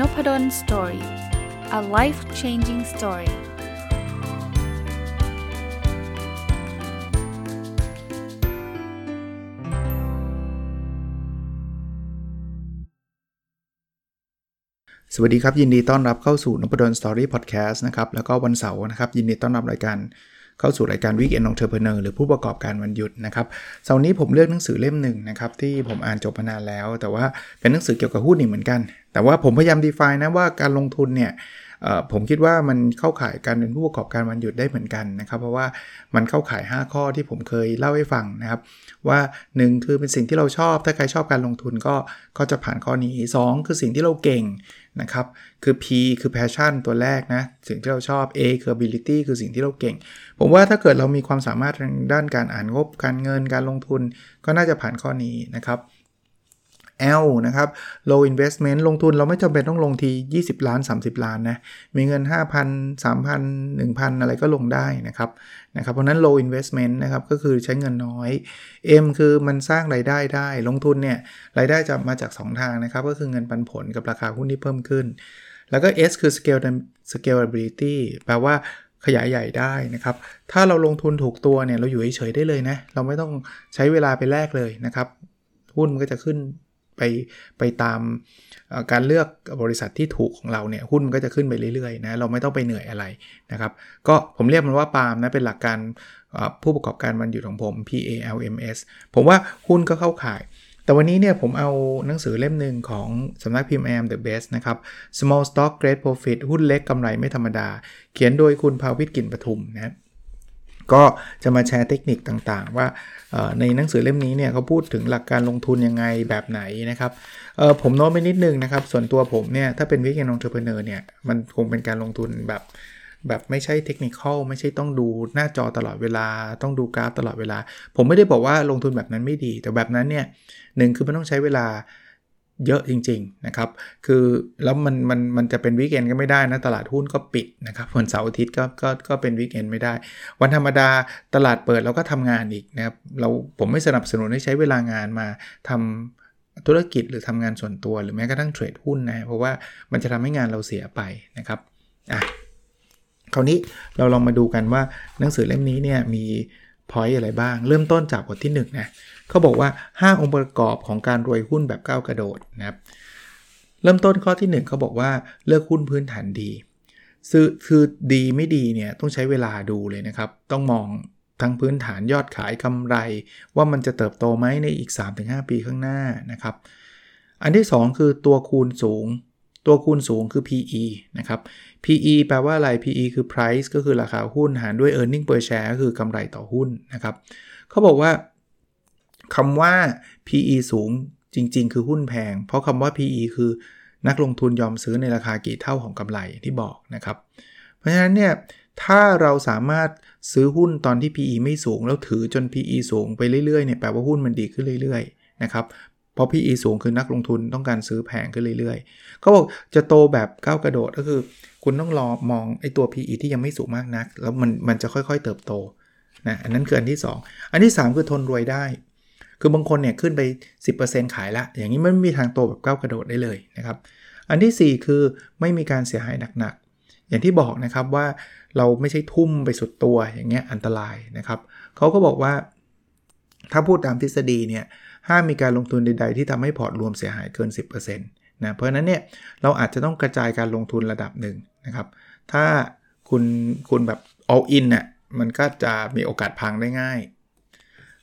Noppadol Story a life changing story สวัสดีครับ ยินดีต้อนรับเข้าสู่นพดล Story Podcast นะครับ แล้วก็วันเสาร์นะครับ ยินดีต้อนรับรายการเข้าสู่รายการ Weekend Entrepreneur หรือผู้ประกอบการวันหยุดนะครับเสาร์นี้ผมเลือกหนังสือเล่มหนึ่งนะครับ ที่ผมอ่านจบมานานแล้ว แต่ว่าเป็นหนังสือเกี่ยวกับหุ้นอีกเหมือนกัน แต่ว่าผมพยายาม define นะว่าการลงทุนเนี่ยผมคิดว่ามันเข้าข่ายการเป็นผู้ประกอบการวันหยุดได้เหมือนกันนะครับ เพราะว่ามันเข้าข่าย 5 ข้อที่ผมเคยเล่าให้ฟังนะครับ ว่า 1 คือเป็นสิ่งที่เราชอบ ถ้าใครชอบการลงทุนก็ก็จะผ่านข้อนี้ 2 คือสิ่งที่เราเก่งนะครับคือ P คือ passion ตัวแรกนะสิ่งที่เราชอบ A คือ ability คือสิ่งที่เราเก่ง ผมว่าถ้าเกิดเรามีความสามารถทางด้านการอ่านงบการเงินการลงทุน ก็น่าจะผ่านข้อนี้นะครับ L นะครับ low investment ลงทุนเราไม่จำเป็นต้องลงที 20 ล้าน 30 ล้านนะ มีเงิน 5,000 3,000 1,000 อะไรก็ลงได้นะครับ นะครับ เพราะนั้น low investment นะครับ ก็คือใช้เงินน้อย M คือมันสร้างรายได้ได้ ลงทุนเนี่ย รายได้จะมาจาก 2 ทางนะครับ ก็คือเงินปันผลกับราคาหุ้นที่เพิ่มขึ้น แล้วก็ S คือ scale scalability แปลว่าขยายใหญ่ได้นะครับ ถ้าเราลงทุนถูกตัวเนี่ย เราอยู่เฉยๆได้เลยนะ เราไม่ต้องใช้เวลาไปแลกเลยนะครับ หุ้นมันก็จะขึ้น ไปไปตามการเลือกบริษัทที่ถูกของเราเนี่ยหุ้นมันก็จะขึ้นไปเรื่อยๆนะเราไม่ต้องไปเหนื่อยอะไรนะครับ ก็ผมเรียกมันว่าปาล์มนะเป็นหลักการผู้ประกอบการวันหยุดของผม PALMS ผมว่าหุ้นก็เข้าข่าย แต่วันนี้เนี่ยผมเอาหนังสือเล่มหนึ่งของสำนักพิมพ์ AM The Best นะครับ Small Stock Great Profit หุ้นเล็กกำไรไม่ธรรมดา เขียนโดยคุณภาวิทกินปทุมนะ ก็จะมาแชร์เทคนิคต่างๆ ว่าในหนังสือเล่มนี้เนี่ยเขาพูดถึงหลักการลงทุนยังไงแบบไหนนะครับผมโน้ตไปนิดนึงนะครับ ส่วนตัวผมเนี่ยถ้าเป็น Weekend Entrepreneur เนี่ยมันคงเป็นการลงทุนแบบแบบไม่ใช่ technical ไม่ใช่ต้องดูหน้าจอตลอดเวลา ต้องดูกราฟตลอดเวลา ผมไม่ได้บอกว่าลงทุนแบบนั้นไม่ดี แต่แบบนั้นเนี่ยหนึ่งคือมันต้องใช้เวลา เยอะจริงๆนะครับ คือแล้วมันมันมันจะเป็น weekend ก็ไม่ได้นะตลาดหุ้นก็ปิดนะครับวันเสาร์อาทิตย์ก็ก็ก็เป็น weekend ไม่ได้ วันธรรมดาตลาดเปิดเราก็ทำงานอีกนะครับเราผมไม่สนับสนุนให้ใช้เวลางานมาทำธุรกิจหรือทำงานส่วนตัวหรือแม้กระทั่ง trade หุ้นนะเพราะว่ามันจะทำให้งานเราเสียไปนะครับอะคราวนี้เราลองมาดูกันว่าหนังสือเล่มนี้เนี่ยมี point อะไรบ้าง เริ่มต้นจากบทที่1นะเขาบอกว่า 5 องค์ประกอบของการรวยหุ้นแบบก้าวกระโดดนะครับเริ่มต้นข้อที่ 1เขาบอกว่าเลือกหุ้นพื้นฐานดีซื้อคือดีไม่ดีเนี่ยต้องใช้เวลาดูเลยนะครับ ต้องมองทั้งพื้นฐานยอดขายกำไร ว่ามันจะเติบโตไหมในอีก 3-5 ปีข้างหน้านะครับ อันที่ 2 คือตัวคูณสูง ตัวคูณสูงคือ PE นะครับ PE แปลว่าอะไร PE คือ price ก็คือราคาหุ้นหารด้วย earning per share ก็คือกำไรต่อหุ้นนะครับเขาบอกว่าคำว่า PE สูงจริง ๆ คือหุ้นแพง เพราะคำว่า PE คือนักลงทุนยอมซื้อในราคากี่เท่าของกำไรที่บอกนะครับ เพราะฉะนั้นเนี่ยถ้าเราสามารถซื้อหุ้นตอนที่ PE ไม่สูง แล้วถือจน PE สูงไปเรื่อยๆเนี่ยแปลว่าหุ้นมันดีขึ้นเรื่อยๆนะครับ พราะ PE สูงคือนักลงทุนต้องการซื้อแพงขึ้นเรื่อยๆเขาบอกจะโตแบบก้าวกระโดดก็คือ คุณต้องรอมองไอ้ตัว PE ที่ยังไม่สูงมากนัก แล้วมันมันจะค่อยๆเติบโตนะอันนั้นคืออันที่ 2 อันที่ 3 คือทนรวยได้ คือบางคนเนี่ยขึ้นไป 10%ขายละ อย่างนี้มันไม่มีทางโตแบบก้าวกระโดดได้เลยนะครับ อันที่ 4 คือไม่มีการเสียหายหนักๆ อย่างที่บอกนะครับว่าเราไม่ใช่ทุ่มไปสุดตัวอย่างเงี้ยอันตรายนะครับเขาก็บอกว่า ถ้าพูดตามทฤษฎีเนี่ย ห้ามมีการลงทุนใด ๆ ที่ทำให้พอร์ตรวมเสียหายเกิน 10%นะเพราะนั้นเนี่ยเราอาจจะต้องกระจายการลงทุนระดับหนึ่งนะครับถ้าคุณคุณแบบ all in เนี่ยมันก็จะมีโอกาสพังได้ง่าย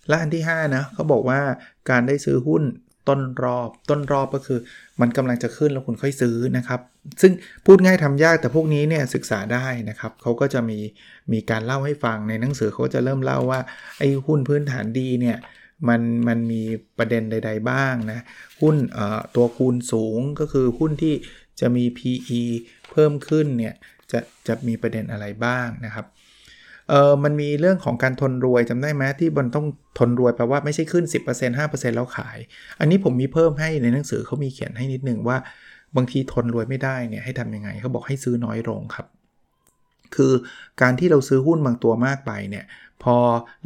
และอันที่ 5 นะเขาบอกว่าการได้ซื้อหุ้นต้นรอบ ต้นรอบก็คือ มันกำลังจะขึ้นแล้วคุณค่อยซื้อนะครับ ซึ่งพูดง่ายทำยากแต่พวกนี้เนี่ยศึกษาได้นะครับเขาก็จะมีมีการเล่าให้ฟังในหนังสือเขาจะเริ่มเล่าว่าไอ้หุ้นพื้นฐานดีเนี่ย มันมันมีประเด็นใด ๆ บ้างนะ หุ้นตัวคูณสูงก็คือหุ้นที่จะมี PE เพิ่มขึ้นเนี่ยจะจะมีประเด็นอะไรบ้างนะครับเออมันมีเรื่องของการทนรวยจำได้ไหมที่มันต้องทนรวยแปลว่าไม่ใช่ขึ้น 10% 5%แล้วขาย อันนี้ผมมีเพิ่มให้ในหนังสือเขามีเขียนให้นิดนึงว่า บางทีทนรวยไม่ได้เนี่ยให้ทำยังไงเขาบอกให้ซื้อน้อยลงครับ คือการที่เราซื้อหุ้นบางตัวมากไปเนี่ย พอ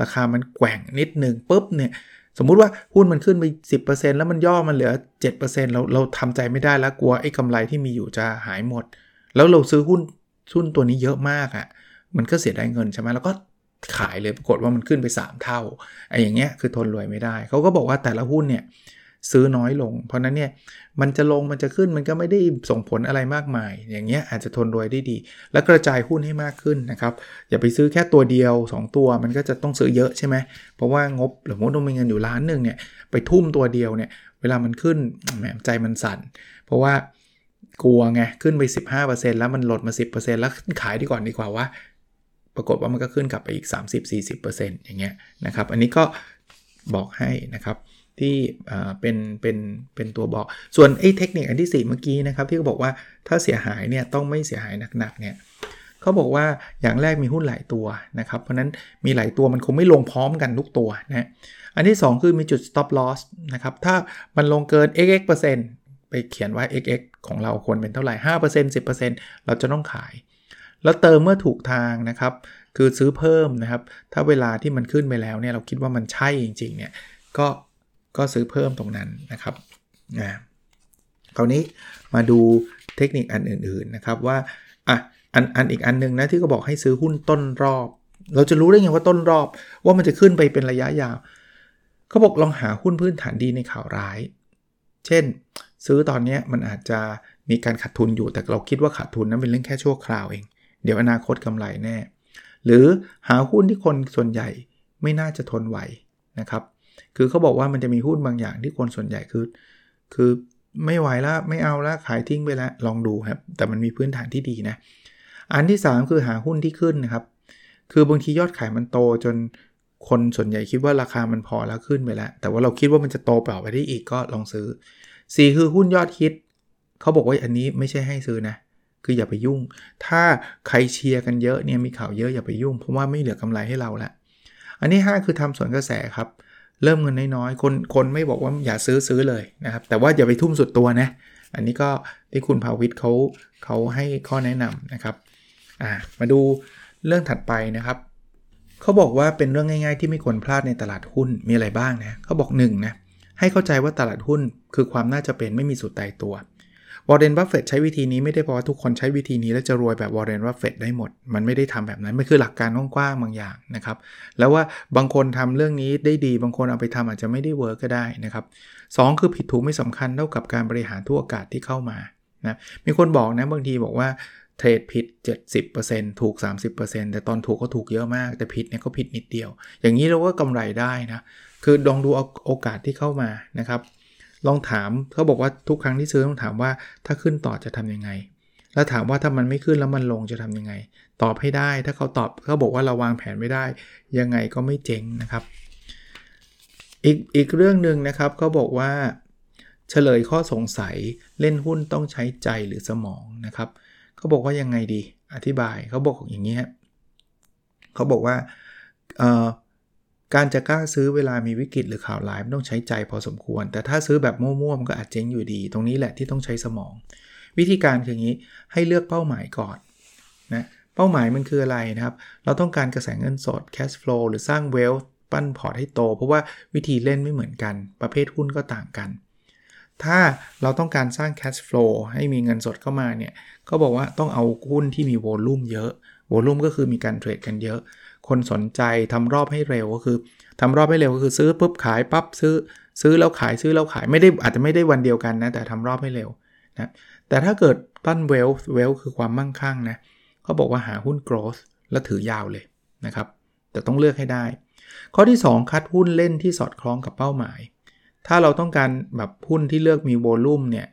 ราคามันแกว่งนิดหนึ่งปุ๊บเนี่ยสมมุติว่าหุ้นมันขึ้นไป 10%แล้วมันย่อมันเหลือ 7%เราเราทำใจไม่ได้แล้วกลัวไอ้กำไรที่มีอยู่จะหายหมด แล้วเราซื้อหุ้นหุ้นตัวนี้เยอะมากอะ่ะมันก็เสียดายเงินใช่ไหมแล้วก็ขายเลยปรากฏว่ามันขึ้นไป 3 เท่าไอ้อย่างเงี้ยคือทนรวยไม่ได้ เขาก็บอกว่าแต่ละหุ้นเนี่ย ซื้อน้อยลง เพราะนั้นเนี่ยมันจะลงมันจะขึ้นมันก็ไม่ได้ส่งผลอะไรมากมาย อย่างเงี้ยอาจจะทนรวยได้ดี และกระจายหุ้นให้มากขึ้นนะครับ อย่าไปซื้อแค่ตัวเดียว 2 ตัวมันก็จะต้องซื้อเยอะใช่ไหมเพราะว่างบหรือว่าต้องมีเงินอยู่ล้านหนึ่งเนี่ยไปทุ่มตัวเดียวเนี่ยเวลามันขึ้นแหมใจมันสั่น เพราะว่ากลัวไงขึ้นไป 15%แล้วมันลดมา 10%แล้วขายดีก่อนดีกว่าว่าปรากฏว่ามันก็ขึ้นกลับไปอีก 30-40%อย่างเงี้ยนะครับ อันนี้ก็บอกให้นะครับ ที่เป็นเป็นเป็นตัวบอก ส่วนไอ้เทคนิคอันที่ 4 เมื่อกี้นะครับ ที่เขาบอกว่าถ้าเสียหายเนี่ยต้องไม่เสียหายหนักๆเนี่ยเขาบอกว่าอย่างแรกมีหุ้นหลายตัวนะครับ เพราะนั้นมีหลายตัวมันคงไม่ลงพร้อมกันทุกตัวนะอันที่ 2 คือมีจุด stop loss นะครับ ถ้ามันลงเกิน xx เปอร์เซ็นต์ไปเขียนว่า xx ของเราควรเป็นเท่าไหร่5% 10%เราจะต้องขาย แล้วเติมเมื่อถูกทางนะครับ คือซื้อเพิ่มนะครับ ถ้าเวลาที่มันขึ้นไปแล้วเนี่ยเราคิดว่ามันใช่จริงๆเนี่ยก็ ก็ซื้อเพิ่มตรงนั้นนะครับนะคราวนี้มาดูเทคนิคอันอื่นๆนะครับว่าอะอันอันอีกอันนึงนะที่ก็บอกให้ซื้อหุ้นต้นรอบ เราจะรู้ได้ไงว่าต้นรอบ ว่ามันจะขึ้นไปเป็นระยะยาวเขาบอกลองหาหุ้นพื้นฐานดีในข่าวร้าย เช่น ซื้อตอนนี้มันอาจจะมีการขาดทุนอยู่แต่เราคิดว่าขาดทุนนั้นเป็นเรื่องแค่ชั่วคราวเอง เดี๋ยวอนาคตกำไรแน่ หรือหาหุ้นที่คนส่วนใหญ่ไม่น่าจะทนไหวนะครับ คือเขาบอกว่ามันจะมีหุ้นบางอย่างที่คนส่วนใหญ่คือ คือไม่ไหวแล้วไม่เอาแล้วขายทิ้งไปแล้วลองดูครับ แต่มันมีพื้นฐานที่ดีนะ อันที่ 3 คือหาหุ้นที่ขึ้นนะครับ คือบางทียอดขายมันโตจนคนส่วนใหญ่คิดว่าราคามันพอแล้วขึ้นไปแล้ว แต่ว่าเราคิดว่ามันจะโตเปล่าไปได้อีกก็ลองซื้อ 4 คือหุ้นยอดฮิตเขาบอกว่าอันนี้ไม่ใช่ให้ซื้อนะ คืออย่าไปยุ่ง ถ้าใครเชียร์กันเยอะเนี่ยมีข่าวเยอะอย่าไปยุ่ง เพราะว่าไม่เหลือกำไรให้เราละอันที่5คือทำสวนกระแสครับ เริ่มเงินน้อยๆ คนคนไม่บอกว่าอย่าซื้อซื้อเลยนะครับ แต่ว่าอย่าไปทุ่มสุดตัวนะ อันนี้ก็ที่คุณภาววิทย์เขาเขาให้ข้อแนะนำนะครับ อ่า มาดูเรื่องถัดไปนะครับ เขาบอกว่าเป็นเรื่องง่าย ๆ ที่ไม่ควรพลาดในตลาดหุ้นมีอะไรบ้างนะเขาบอก1นนะให้เข้าใจว่าตลาดหุ้นคือความน่าจะเป็นไม่มีสูตรตายตัว วอร์เรนบัฟเฟตต์ใช้วิธีนี้ไม่ได้เพราะว่าทุกคนใช้วิธีนี้แล้วจะรวยแบบวอร์เรนบัฟเฟตต์ได้หมด มันไม่ได้ทำแบบนั้น ไม่คือหลักการกว้างๆบางอย่างนะครับ แล้วว่าบางคนทำเรื่องนี้ได้ดี บางคนเอาไปทำอาจจะไม่ได้ work ก็ได้นะครับสองคือผิดถูกไม่สำคัญเท่ากับการบริหารทุกโอกาสที่เข้ามานะ มีคนบอกนะบางทีบอกว่า trade ผิด 70%ถูก 30%แต่ตอนถูกก็ถูกเยอะมาก แต่ผิดเนี่ยก็ผิดนิดเดียว อย่างนี้เราก็กำไรได้นะ คือลองดูโอกาสที่เข้ามานะครับ ลองถามเขาบอกว่าทุกครั้งที่ซื้อต้องถามว่าถ้าขึ้นต่อจะทำยังไง แล้วถามว่าถ้ามันไม่ขึ้นแล้วมันลงจะทํำยังไง ตอบให้ได้ถ้าเขาตอบเขาบอกว่าเราวางแผนไม่ได้ ยังไงก็ไม่เจ๊งนะครับ อีกอีกเรื่องหนึ่งนะครับเขาบอกว่าเฉลยข้อสงสัยเล่นหุ้นต้องใช้ใจหรือสมองนะครับเขาบอกว่ายังไงดีอธิบายเขาบอกอย่างนี้เขาบอกว่า การจะกล้าซื้อเวลามีวิกฤตหรือข่าวร้ายมันต้องใช้ใจพอสมควร แต่ถ้าซื้อแบบมั่วๆมันก็อาจเจ๊งอยู่ดี ตรงนี้แหละที่ต้องใช้สมอง วิธีการคืออย่างนี้ให้เลือกเป้าหมายก่อนนะเป้าหมายมันคืออะไรนะครับ เราต้องการกระแสเงินสด cash flow หรือสร้าง wealth ปั้นพอร์ตให้โต เพราะว่าวิธีเล่นไม่เหมือนกัน ประเภทหุ้นก็ต่างกัน ถ้าเราต้องการสร้าง cash flow ให้มีเงินสดเข้ามาเนี่ยก็บอกว่าต้องเอาหุ้นที่มีโวลูมเยอะโวลูมก็คือมีการเทรดกันเยอะ คนสนใจทำรอบให้เร็วก็คือทำรอบให้เร็วก็คือซื้อปุ๊บขายปั๊บซื้อ ซื้อแล้วขายซื้อแล้วขายไม่ได้อาจจะไม่ได้วันเดียวกันนะแต่ทำรอบให้เร็วนะแต่ถ้าเกิดปั้นเวลเวลคือความมั่งคั่งนะเขาบอกว่าหาหุ้น growth แล้วถือยาวเลยนะครับแต่ต้องเลือกให้ได้ ข้อที่ 2 คัดหุ้นเล่นที่สอดคล้องกับเป้าหมาย ถ้าเราต้องการแบบหุ้นที่เลือกมีโวลุ่มเนี่ย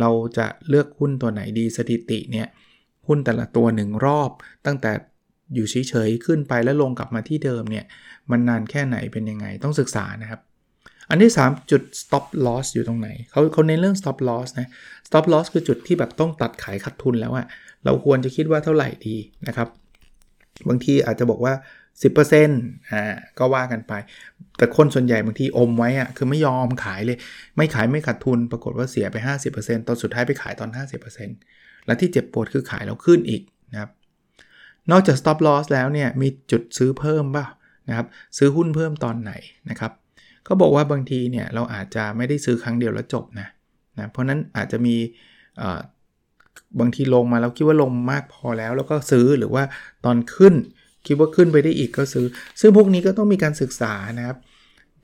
เราจะเลือกหุ้นตัวไหนดีสถิติเนี่ยหุ้นแต่ละตัวหนึ่งรอบตั้งแต่ อยู่เฉยๆขึ้นไปแล้วลงกลับมาที่เดิมเนี่ยมันนานแค่ไหนเป็นยังไงต้องศึกษานะครับ อันที่ 3 จุด stop loss อยู่ตรงไหนเขาเขาเน้นเรื่อง stop loss นะ stop loss คือจุดที่แบบต้องตัดขายขาดทุนแล้วอะเราควรจะคิดว่าเท่าไหร่ดีนะครับบางทีอาจจะบอกว่า 10%อ่าก็ว่ากันไป แต่คนส่วนใหญ่บางทีอมไว้อะคือไม่ยอมขายเลย ไม่ขายไม่ขาดทุน ปรากฏว่าเสียไป 50%ตอนสุดท้ายไปขายตอน 50%และที่เจ็บปวดคือขายแล้วขึ้นอีกนะครับ นอกจาก stop loss แล้วเนี่ยมีจุดซื้อเพิ่มป่ะนะครับซื้อหุ้นเพิ่มตอนไหนนะครับก็บอกว่าบางทีเนี่ยเราอาจจะไม่ได้ซื้อครั้งเดียวแล้วจบนะนะเพราะนั้นอาจจะมีบางทีลงมาแล้วคิดว่าลงมากพอแล้ว แล้วก็ซื้อหรือว่าตอนขึ้นคิดว่าขึ้นไปได้อีกก็ซื้อ ซึ่งพวกนี้ก็ต้องมีการศึกษานะครับ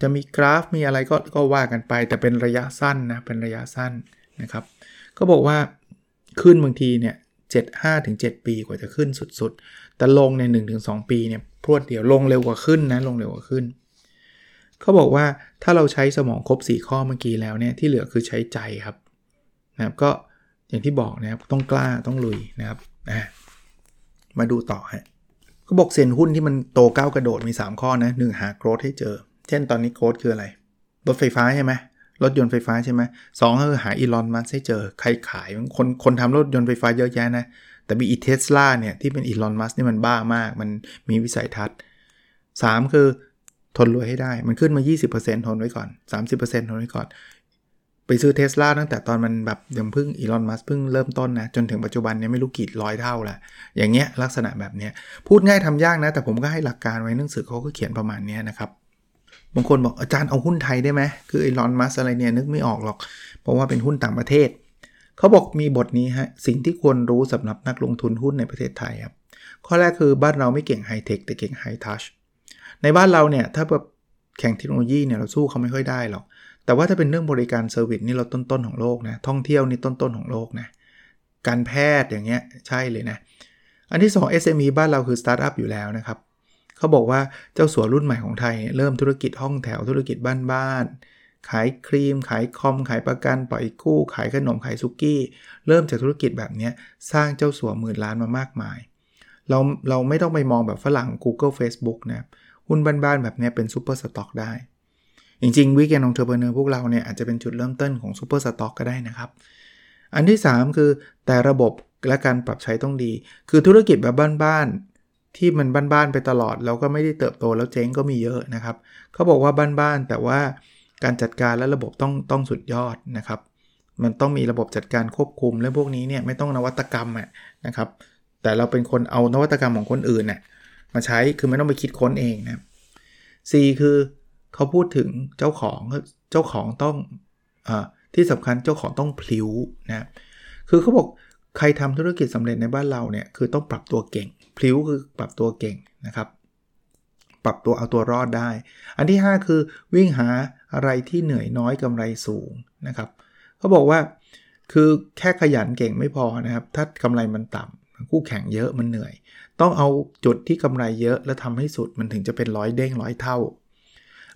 จะมีกราฟมีอะไรก็ก็ว่ากันไปแต่เป็นระยะสั้นนะเป็นระยะสั้นนะครับ ก็บอกว่าขึ้นบางทีเนี่ย เจ็ดห้าถึงเปีกว่าจะขึ้นสุดๆ แต่ลงใน1งปีเนี่ยพรวดเดียวลงเร็วกว่าขึ้นนะลงเร็วกว่าขึ้น เขาบอกว่าถ้าเราใช้สมองครบ 4 ข้อเมื่อกี้แล้วเนี่ยที่เหลือคือใช้ใจครับนะครับก็อย่างที่บอกนะครับต้องกล้าต้องลุยนะครับนะมาดูต่อฮะก็บอกเซ็นหุ้นที่มันโตก้าวกระโดดมี 3 ข้อนะหนึ่งหาโกรดให้เจอ เช่นตอนนี้โกรดคืออะไรรถไฟฟ้าใช่ไหม รถยนต์ไฟฟ้าใช่ไหมสองคือหาอีลอนมัสให้เจอใครขายคนคนทำรถยนต์ไฟฟ้าเยอะแยะนะ แต่มีอีเทสลาเนี่ยที่เป็นอีลอนมัสนี่มันบ้ามาก มันมีวิสัยทัศน์ 3 คือทนรวยให้ได้ มันขึ้นมา 20%ทนไว้ก่อน 30%ทนไว้ก่อน ไปซื้อเทสลาตั้งแต่ตอนมันแบบยังเพิ่งอีลอนมัสเพิ่งเริ่มต้นนะ จนถึงปัจจุบันนี้ไม่รู้กี่ร้อยเท่าละอย่างเงี้ยลักษณะแบบเนี้ยพูดง่ายทำยากนะ แต่ผมก็ให้หลักการไว้หนังสือเขาก็เขียนประมาณนี้นะครับ บางคนบอกอาจารย์เอาหุ้นไทยได้ไหมคือไออีลอนมัสก์อะไรเนี่ยนึกไม่ออกหรอก เพราะว่าเป็นหุ้นต่างประเทศ เขาบอกมีบทนี้ฮะสิ่งที่ควรรู้สำหรับนักลงทุนหุ้นในประเทศไทยครับข้อแรกคือบ้านเราไม่เก่ง high tech แต่เก่ง high touch ในบ้านเราเนี่ยถ้าแบบแข่งเทคโนโลยีเนี่ยเราสู้เขาไม่ค่อยได้หรอก แต่ว่าถ้าเป็นเรื่องบริการ service นี่เราต้นๆของโลกนะท่องเที่ยวนี่ต้นๆของโลกนะการแพทย์อย่างเงี้ยใช่เลยนะอันที่ 2 SME บ้านเราคือสตาร์ทอัพอยู่แล้วนะครับ เขาบอกว่าเจ้าสัวรุ่นใหม่ของไทยเริ่มธุรกิจห้องแถวธุรกิจบ้านๆขายครีม ขายคอม ขายประกันปล่อยกู้ ขายขนม ขายสุกี้ เริ่มจากธุรกิจแบบนี้สร้างเจ้าสัวหมื่นล้านมามากมาย เราเราไม่ต้องไปมองแบบฝรั่ง Google Facebook นะหุ้นบ้านๆแบบนี้เป็น super stock ได้ จริงๆ Weekend Entrepreneur พวกเราเนี่ยอาจจะเป็นจุดเริ่มต้นของ super stock ก็ได้นะครับ อันที่ 3 คือแต่ระบบและการปรับใช้ต้องดี คือธุรกิจแบบบ้านๆ ที่มันบ้านๆไปตลอด แล้วก็ไม่ได้เติบโตแล้วเจ๊งก็มีเยอะนะครับเขาบอกว่าบ้านๆแต่ว่าการจัดการและระบบต้องต้องสุดยอดนะครับ มันต้องมีระบบจัดการควบคุมและพวกนี้เนี่ยไม่ต้องนวัตกรรมอะนะครับ แต่เราเป็นคนเอานวัตกรรมของคนอื่นน่ยมาใช้คือไม่ต้องไปคิดค้นเองนะ C คือเขาพูดถึงเจ้าของเจ้าของต้องอที่สำคัญเจ้าของต้องพลิ้วนะคือเขาบอกใครทำธุรกิจสำเร็จในบ้านเราเนี่ยคือต้องปรับตัวเก่ง พลิ้วคือปรับตัวเก่งนะครับ ปรับตัวเอาตัวรอดได้ อันที่ 5 คือวิ่งหาอะไรที่เหนื่อยน้อยกำไรสูงนะครับเขาบอกว่าคือแค่ขยันเก่งไม่พอนะครับ ถ้ากำไรมันต่ำคู่แข่งเยอะมันเหนื่อย ต้องเอาจุดที่กำไรเยอะแล้วทำให้สุดมันถึงจะเป็นร้อยเด้งร้อยเท่า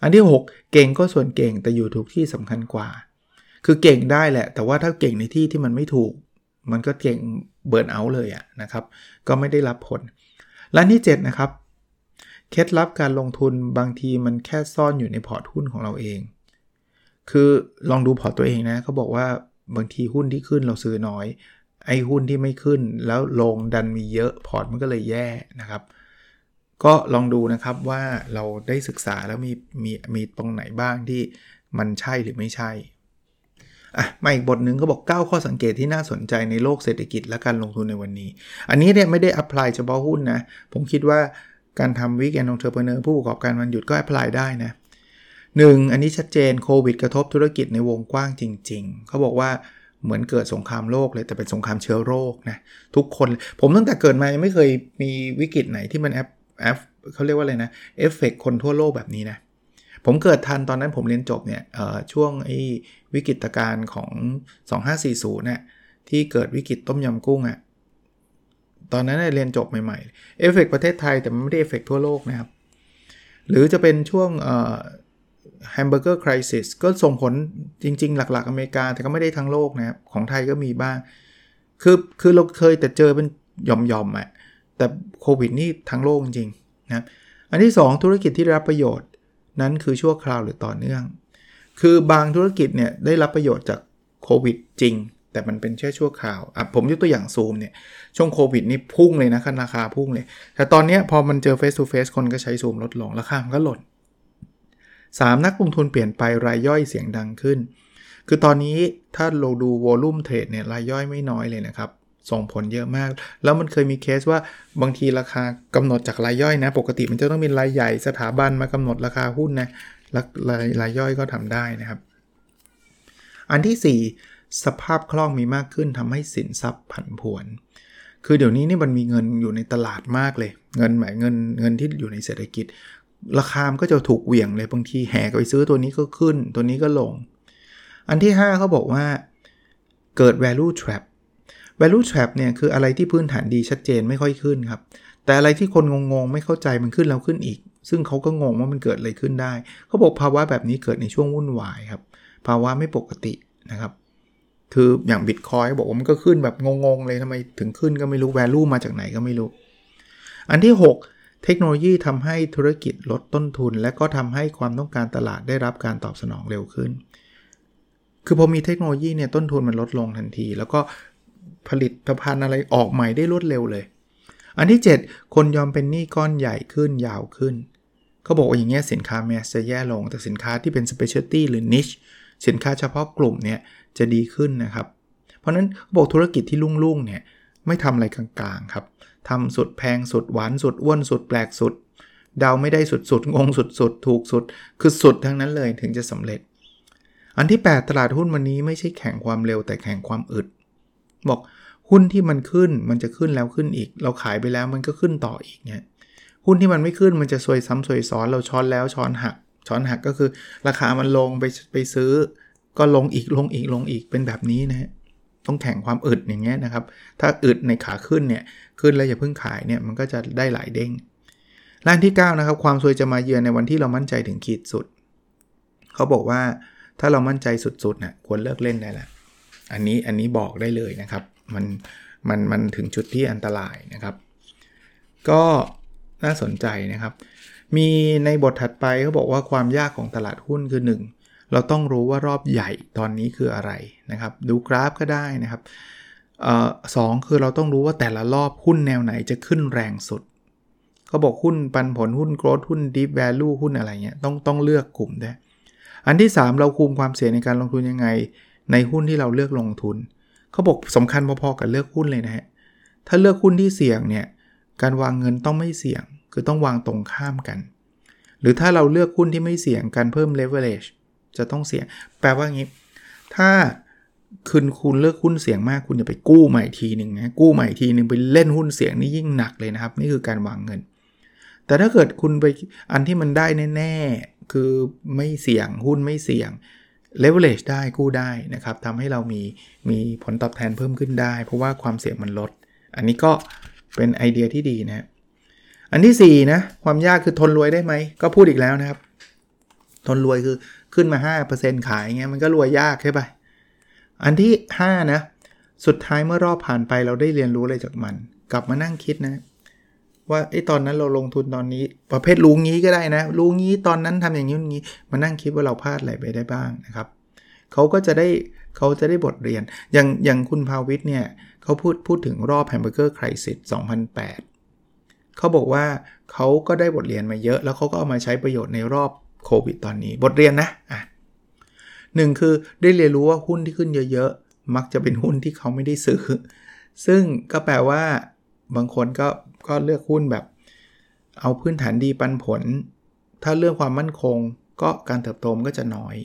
อันที่ 6 เก่งก็ส่วนเก่งแต่อยู่ถูกที่สำคัญกว่า คือเก่งได้แหละ แต่ว่าถ้าเก่งในที่ที่มันไม่ถูก มันก็เก่ง เบิร์นเอาเลยอะนะครับ ก็ไม่ได้รับผลและที่7นะครับเคล็ดลับการลงทุนบางทีมันแค่ซ่อนอยู่ในพอร์ตหุ้นของเราเอง คือลองดูพอร์ตตัวเองนะเขาบอกว่าบางทีหุ้นที่ขึ้นเราซื้อน้อย ไอ้หุ้นที่ไม่ขึ้นแล้วลงดันมีเยอะพอร์ตมันก็เลยแย่นะครับ ก็ลองดูนะครับว่าเราได้ศึกษาแล้วมีมีมีตรงไหนบ้างที่มันใช่หรือไม่ใช่ อะมาอีกบทหนึ่งก็บอก 9 ข้อสังเกตที่น่าสนใจในโลกเศรษฐกิจและการลงทุนในวันนี้ อันนี้เนี่ยไม่ได้ apply เฉพาะหุ้นนะ ผมคิดว่าการทำ weekend entrepreneur ผู้ประกอบการวันหยุดก็ apply ได้นะหนึ่งอันนี้ชัดเจนโควิดกระทบธุรกิจในวงกว้างจริง ๆ เขาบอกว่าเหมือนเกิดสงครามโลกเลยแต่เป็นสงครามเชื้อโรคนะทุกคนผมตั้งแต่เกิดมายังไม่เคยมีวิกฤตไหนที่มันแอฟแอฟเขาเรียกว่าอะไรนะเอฟเฟกคนทั่วโลกแบบนี้นะ ผมเกิดทันตอนนั้นผมเรียนจบเนี่ยช่วงไอ้วิกฤตการณ์ของ 2540เนี่ยที่เกิดวิกฤตต้มยำกุ้งอะ่ะตอนนั้นเรียนจบใหม่ๆเอฟเฟกประเทศไทยแต่มันไม่ได้เอฟเฟกทั่วโลกนะครับ หรือจะเป็นช่วง hamburger crisis ก็ส่งผลจริง ๆ หลัก ๆ อเมริกา แต่ก็ไม่ได้ทั้งโลกนะครับของไทยก็มีบ้าง คือคือเราเคยแต่เจอเป็นหย่อมๆอะแต่โควิดนี่ทั้งโลกจริงนะอันที่ 2 ธุรกิจที่ได้รับประโยชน์ นั้นคือชั่วคราวหรือต่อเนื่อง คือบางธุรกิจเนี่ยได้รับประโยชน์จากโควิดจริง แต่มันเป็นแค่ชั่วคราวอะผมยกตัวอย่างซูมเนี่ยช่วงโควิดนี่พุ่งเลยนะราคาพุ่งเลย แต่ตอนนี้พอมันเจอ face to face คนก็ใช้ซูมลดลงราคามันก็หล่น 3. นักลงทุนเปลี่ยนไปรายย่อยเสียงดังขึ้น คือตอนนี้ถ้าเราดูวอลุ่มเทรดเนี่ยรายย่อยไม่น้อยเลยนะครับ ส่งผลเยอะมาก แล้วมันเคยมีเคสว่าบางทีราคากำหนดจากรายย่อยนะ ปกติมันจะต้องมีรายใหญ่สถาบันมากำหนดราคาหุ้นนะรายรายย่อยก็ทำได้นะครับ อันที่ 4 สภาพคล่องมีมากขึ้นทำให้สินทรัพย์ผันผวน คือเดี๋ยวนี้นี่มันมีเงินอยู่ในตลาดมากเลย เงินหมายเงินเงินที่อยู่ในเศรษฐกิจ ราคามก็จะถูกเหวี่ยงเลยบางทีแห่ไปซื้อตัวนี้ก็ขึ้น ตัวนี้ก็ลง อันที่ 5เขาบอกว่าเกิด value trap value trap เนี่ยคืออะไรที่พื้นฐานดีชัดเจนไม่ค่อยขึ้นครับ แต่อะไรที่คนงงๆ ไม่เข้าใจมันขึ้นแล้วขึ้นอีก ซึ่งเขาก็งงว่ามันเกิดอะไรขึ้นได้ เขาบอกภาวะแบบนี้เกิดในช่วงวุ่นวายครับ ภาวะไม่ปกตินะครับ คืออย่างบิตคอยบอกว่ามันก็ขึ้นแบบงงๆ เลยทำไมถึงขึ้นก็ไม่รู้ value มาจากไหนก็ไม่รู้ อันที่ 6 เทคโนโลยีทำให้ธุรกิจลดต้นทุน และก็ทำให้ความต้องการตลาดได้รับการตอบสนองเร็วขึ้นคือพอมีเทคโนโลยีเนี่ยต้นทุนมันลดลงทันที แล้วก็ ผลิตภัณฑ์อะไรออกใหม่ได้รวดเร็วเลย อันที่ 7 คนยอมเป็นหนี้ก้อนใหญ่ขึ้นยาวขึ้นเขาบอกว่าอย่างเงี้ยสินค้าแมสจะแย่ลง แต่สินค้าที่เป็น specialty หรือ niche สินค้าเฉพาะกลุ่มเนี่ยจะดีขึ้นนะครับ เพราะนั้นเขาบอกธุรกิจที่รุ่งๆเนี่ยไม่ทำอะไรกลางๆครับทำสุดแพงสุดหวานสุดอ้วนสุดแปลกสุดเดาไม่ได้สุดๆงงสุดๆ ถูกสุด คือสุดทั้งนั้นเลยถึงจะสำเร็จ อันที่ 8 ตลาดหุ้นวันนี้ไม่ใช่แข่งความเร็วแต่แข่งความอึด บอก หุ้นที่มันขึ้นมันจะขึ้นแล้วขึ้นอีก เราขายไปแล้วมันก็ขึ้นต่ออีกเนี่ยหุ้นที่มันไม่ขึ้นมันจะซวยซ้ำซวยซ้อนเราช้อนแล้วช้อนหัก ช้อนหักก็คือ ราคามันลงไปไปซื้อ ก็ลงอีกลงอีกลงอีกเป็นแบบนี้นะฮะต้องแข่งความอึดอย่างเงี้ยนะครับ ถ้าอึดในขาขึ้นเนี่ยขึ้นแล้วอย่าเพิ่งขายเนี่ยมันก็จะได้หลายเด้งร้านที่ 9 นะครับ ความซวยจะมาเยือนในวันที่เรามั่นใจถึงขีดสุด เขาบอกว่าถ้าเรามั่นใจสุดๆนะ่ะควรเลิกเล่นได้ล้วอันนี้อันนี้บอกได้เลยนะครับ มันมันมันถึงจุดที่อันตรายนะครับ ก็น่าสนใจนะครับ มีในบทถัดไปเขาบอกว่าความยากของตลาดหุ้นคือ 1 เราต้องรู้ว่ารอบใหญ่ตอนนี้คืออะไรนะครับ ดูกราฟก็ได้นะครับสองคือเราต้องรู้ว่าแต่ละรอบหุ้นแนวไหนจะขึ้นแรงสุดเขาบอกหุ้นปันผลหุ้นโกลด์หุ้นดีฟแวลูหุ้นอะไรเงี้ยต้องต้องเลือกกลุ่มด้วยอันที่ 3 เราคุมความเสี่ยงในการลงทุนยังไง ในหุ้นที่เราเลือกลงทุน เขาบอกสำคัญพอๆกับเลือกหุ้นเลยนะฮะ ถ้าเลือกหุ้นที่เสี่ยงเนี่ย การวางเงินต้องไม่เสี่ยง คือต้องวางตรงข้ามกัน หรือถ้าเราเลือกหุ้นที่ไม่เสี่ยงการเพิ่ม leverage จะต้องเสี่ยง แปลว่างี้ ถ้าคุณคุณเลือกหุ้นเสี่ยงมาก คุณจะไปกู้ใหม่ทีหนึ่งนะ กู้ใหม่ทีหนึ่งไปเล่นหุ้นเสี่ยงนี่ยิ่งหนักเลยนะครับ นี่คือการวางเงิน แต่ถ้าเกิดคุณไปอันที่มันได้แน่ ๆ คือไม่เสี่ยงหุ้นไม่เสี่ยง leverage ได้กู้ได้นะครับทำให้เรามีมีผลตอบแทนเพิ่มขึ้นได้ เพราะว่าความเสี่ยงมันลด อันนี้ก็เป็นไอเดียที่ดีนะอันที่4นะความยากคือทนรวยได้ไหม ก็พูดอีกแล้วนะครับ ทนรวยคือขึ้นมา 5%ขายเงี้ยมันก็รวยยากใช่ปะอันที่5นะสุดท้ายเมื่อรอบผ่านไปเราได้เรียนรู้อะไรจากมัน กลับมานั่งคิดนะ ว่าไอ้ตอนนั้นเราลงทุนตอนนี้ ประเภทรู้งี้ก็ได้นะ รู้งี้ตอนนั้นทำอย่างนี้งี้มานั่งคิดว่าเราพลาดอะไรไปได้บ้างนะครับเขาก็จะได้เขาจะได้บทเรียน อย่างอย่างคุณภาวิทย์เนี่ยเขาพูดพูดถึงรอบแฮมเบอร์เกอร์ไครซิส2008 เขาบอกว่าเขาก็ได้บทเรียนมาเยอะ แล้วเขาก็เอามาใช้ประโยชน์ในรอบโควิดตอนนี้ บทเรียนนะอะหนึ่งคือได้เรียนรู้ว่าหุ้นที่ขึ้นเยอะๆ มักจะเป็นหุ้นที่เขาไม่ได้ซื้อ ซึ่งก็แปลว่าบางคนก็ ก็เลือกหุ้นแบบ เอาพื้นฐานดีปันผล ถ้าเรื่องความมั่นคง ก็การเติบโตมันก็จะน้อย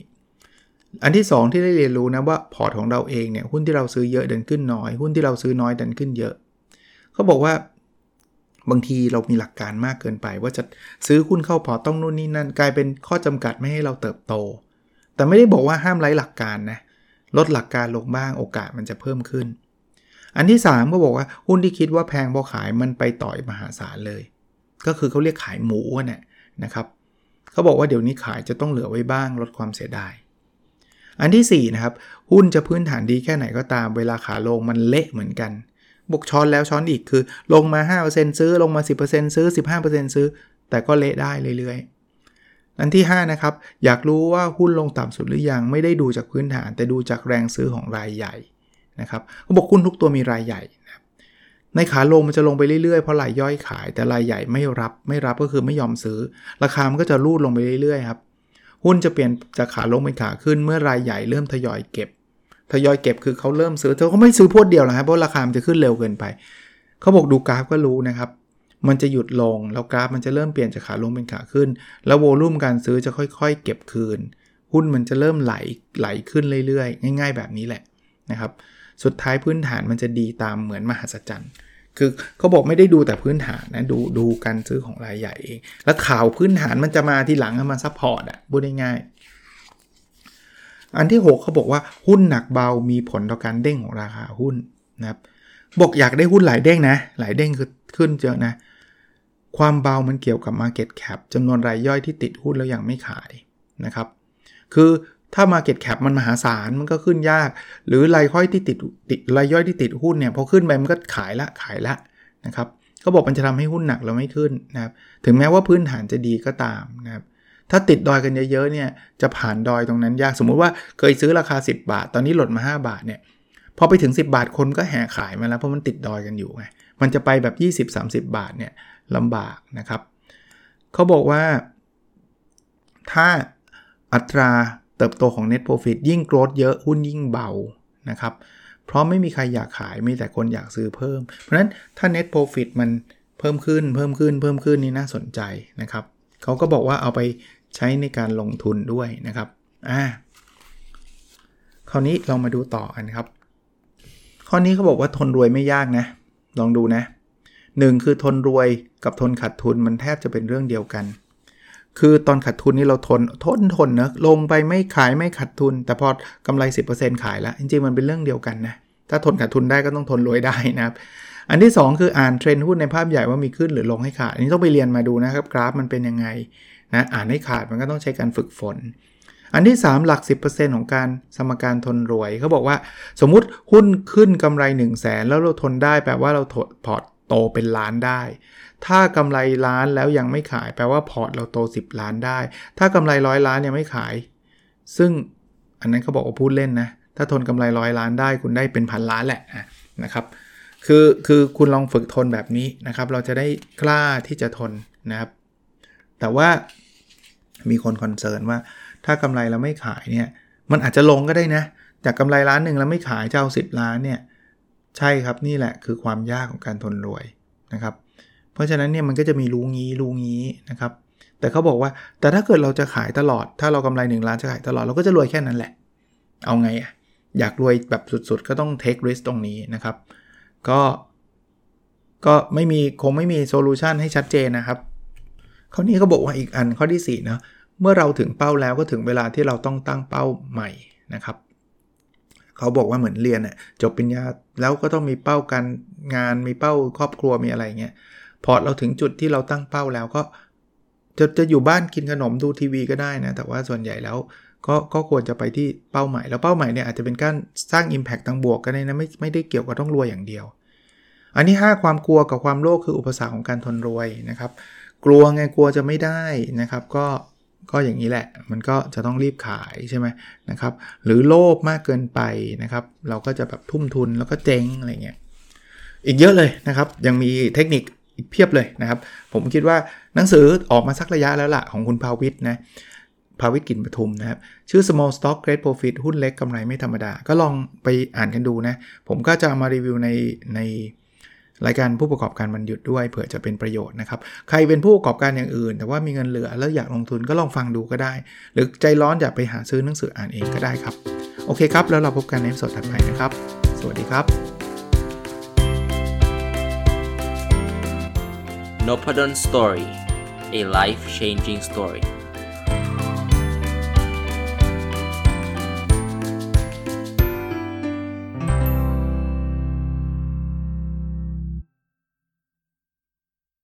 อันที่ 2 ที่ได้เรียนรู้นะว่าพอร์ตของเราเองเนี่ยหุ้นที่เราซื้อเยอะดันขึ้นน้อย หุ้นที่เราซื้อน้อยดันขึ้นเยอะเขาบอกว่าบางทีเรามีหลักการมากเกินไป ว่าจะซื้อหุ้นเข้าพอร์ตต้องนู่นนี่นั่น กลายเป็นข้อจำกัดไม่ให้เราเติบโต แต่ไม่ได้บอกว่าห้ามไร้หลักการนะลดหลักการลงบ้างโอกาสมันจะเพิ่มขึ้น อันที่ 3 ก็บอกว่าหุ้นที่คิดว่าแพงพอขายมันไปต่อยมหาศาลเลย ก็คือเขาเรียกขายหมูน่ะนะครับเขาบอกว่าเดี๋ยวนี้ขายจะต้องเหลือไว้บ้างลดความเสียดาย อันที่4นะครับหุ้นจะพื้นฐานดีแค่ไหนก็ตามเวลาขาลงมันเละเหมือนกันบกช้อนแล้วช้อนอีกคือลงมา 5%ซื้อลงมา 10%ซื้อ 15%ซื้อ แต่ก็เละได้เรื่อยๆ อันที่ 5 นะครับ อยากรู้ว่าหุ้นลงต่ำสุดหรือยัง ไม่ได้ดูจากพื้นฐาน แต่ดูจากแรงซื้อของรายใหญ่ นะครับเขาบอกหุ้นทุกตัวมีรายใหญ่นะในขาลงมันจะลงไปเรื่อยๆ เพราะรายย่อยขาย แต่รายใหญ่ไม่รับไม่รับก็คือไม่ยอมซื้อ ราคามันก็จะรูดลงไปเรื่อยๆครับหุ้นจะเปลี่ยนจากขาลงเป็นขาขึ้นเมื่อรายใหญ่เริ่มทยอยเก็บ ทยอยเก็บคือเขาเริ่มซื้อเขาไม่ซื้อพวดเดียวหรอกครับเพราะราคามันจะขึ้นเร็วเกินไปเขาบอกดูกราฟก็รู้นะครับ มันจะหยุดลงแล้วกราฟมันจะเริ่มเปลี่ยนจากขาลงเป็นขาขึ้น แล้วโวลุ่มการซื้อจะค่อยๆ เก็บคืน หุ้นมันจะเริ่มไหลไหลขึ้นเรื่อยๆ ง่าย ๆ แบบนี้แหละนะครับ สุดท้ายพื้นฐานมันจะดีตามเหมือนมหัศจรรย์ คือเขาบอกไม่ได้ดูแต่พื้นฐานนะดูดูการซื้อของรายใหญ่เอง แล้วข่าวพื้นฐานมันจะมาทีหลังมา support อะพูดง่ายๆอันที่ 6เขาบอกว่าหุ้นหนักเบามีผลต่อการเด้งของราคาหุ้นนะครับบอกอยากได้หุ้นหลายเด้งนะ หลายเด้งคือขึ้นเยอะนะ ความเบามันเกี่ยวกับ Market Cap จำนวนรายย่อยที่ติดหุ้นแล้วยังไม่ขายนะครับ คือ ถ้า Market Cap มันมหาศาลมันก็ขึ้นยาก หรือรายย่อยที่ติดติดรายย่อยที่ติดหุ้นเนี่ยพอขึ้นไปมันก็ขายละขายละนะครับเขาบอกมันจะทำให้หุ้นหนักแล้วไม่ขึ้นนะครับถึงแม้ว่าพื้นฐานจะดีก็ตามนะครับถ้าติดดอยกันเยอะๆเนี่ยจะผ่านดอยตรงนั้นยากสมมุติว่าเคยซื้อราคา 10 บาท ตอนนี้หล่นมา 5 บาทเนี่ยพอไปถึง 10 บาทคนก็แห่ขายมาแล้วเพราะมันติดดอยกันอยู่ไงมันจะไปแบบ 20-30 บาทเนี่ยลำบากนะครับเขาบอกว่าถ้าอัตรา เติบโตของ net profit ยิ่งโกรธเยอะหุ้นยิ่งเบานะครับ เพราะไม่มีใครอยากขายมีแต่คนอยากซื้อเพิ่ม เพราะฉะนั้นถ้า net profit มันเพิ่มขึ้นเพิ่มขึ้นเพิ่มขึ้นนี่น่าสนใจนะครับเขาก็บอกว่าเอาไปใช้ในการลงทุนด้วยนะครับอ่าคราวนี้เรามาดูต่อกันครับ ข้อนี้เขาบอกว่าทนรวยไม่ยากนะ ลองดูนะหนึ่งคือทนรวยกับทนขาดทุนมันแทบจะเป็นเรื่องเดียวกัน คือตอนขาดทุนนี่เราทนทนทนนะลงไปไม่ขายไม่ขาดทุน แต่พอกำไร 10%ขายแล้วจริงๆมันเป็นเรื่องเดียวกันนะถ้าทนขาดทุนได้ก็ต้องทนรวยได้นะครับอันที่ 2 คืออ่านเทรนด์หุ้นในภาพใหญ่ว่ามีขึ้นหรือลงให้ขาดอันนี้ต้องไปเรียนมาดูนะครับกราฟมันเป็นยังไงนะอ่านให้ขาดมันก็ต้องใช้การฝึกฝน อันที่ 3 หลัก 10%ของการสมการทนรวยเขาบอกว่า สมมุติหุ้นขึ้นกำไร 1 0 0 0 0แสนแล้วเราทนได้แปลว่าเราพอร์ต โตเป็นล้านได้ ถ้ากำไรล้านแล้วยังไม่ขายแปลว่าพอร์ตเราโต 10 ล้านได้ ถ้ากำไรร้อยล้านยังไม่ขาย ซึ่งอันนั้นเขาบอกว่าพูดเล่นนะ ถ้าทนกำไรร้อยล้านได้คุณได้เป็นพันล้านแหละนะครับ คือคือคุณลองฝึกทนแบบนี้นะครับ เราจะได้กล้าที่จะทนนะครับ แต่ว่ามีคนคอนเซิร์นว่า ถ้ากำไรแล้วไม่ขายเนี่ย มันอาจจะลงก็ได้นะ จากกำไรล้านหนึ่งแล้วไม่ขายจะเอาสิล้านเนี่ย ใช่ครับนี่แหละคือความยากของการทนรวยนะครับ เพราะฉะนั้นเนี่ยมันก็จะมีรู้งี้รู้งี้นะครับ แต่เขาบอกว่าแต่ถ้าเกิดเราจะขายตลอด ถ้าเรากำไร1ล้านจะขายตลอดเราก็จะรวยแค่นั้นแหละ เอาไงอะอยากรวยแบบสุดๆ ก็ต้อง take risk ตรงนี้นะครับ ก็ก็ไม่มีคงไม่มีโซลูชันให้ชัดเจนนะครับข้อนี้เขาบอกว่าอีกอันข้อที่4นะเมื่อเราถึงเป้าแล้วก็ถึงเวลาที่เราต้องตั้งเป้าใหม่นะครับ เขาบอกว่าเหมือนเรียนน่ยจบปริญญาแล้วก็ต้องมีเป้าการงานมีเป้าครอบครัวมีอะไรเงี้ยพอเราถึงจุดที่เราตั้งเป้าแล้วก็ จะจะอยู่บ้านกินขนมดูทีวีก็ได้นะแต่ว่าส่วนใหญ่แล้วก็ก็ควรจะไปที่เป้าหมาย แล้วเป้าหมายเนี่ยอาจจะเป็นการสร้าง Impact ทางบวกกันนะไม่ไม่ได้เกี่ยวกับต้องรวยอย่างเดียว อันนี้ 5 ความกลัวกับความโลภคืออุปสรรคของการทนรวยนะครับ กลัวไงกลัวจะไม่ได้นะครับ ก็ ก็อย่างนี้แหละมันก็จะต้องรีบขายใช่ไหมนะครับหรือโลภมากเกินไปนะครับเราก็จะแบบทุ่มทุนแล้วก็เจ๊งอะไรเงี้ยอีกเยอะเลยนะครับ ยังมีเทคนิคอีกเพียบเลยนะครับ ผมคิดว่าหนังสือออกมาสักระยะแล้วล่ะของคุณภาวิทนะภาวิทกินปทุมนะครับ ชื่อ small stock great profit หุ้นเล็กกำไรไม่ธรรมดา ก็ลองไปอ่านกันดูนะ ผมก็จะามารีวิวในใน รายการผู้ประกอบการมันหยุดด้วยเผื่อจะเป็นประโยชน์นะครับ ใครเป็นผู้ประกอบการอย่างอื่น แต่ว่ามีเงินเหลือแล้วอยากลงทุนก็ลองฟังดูก็ได้ หรือใจร้อนอยากไปหาซื้อหนังสืออ่านเองก็ได้ครับ โอเคครับ แล้วเราพบกันในสดถัดไปนะครับ สวัสดีครับ n o p a d o n Story a life changing story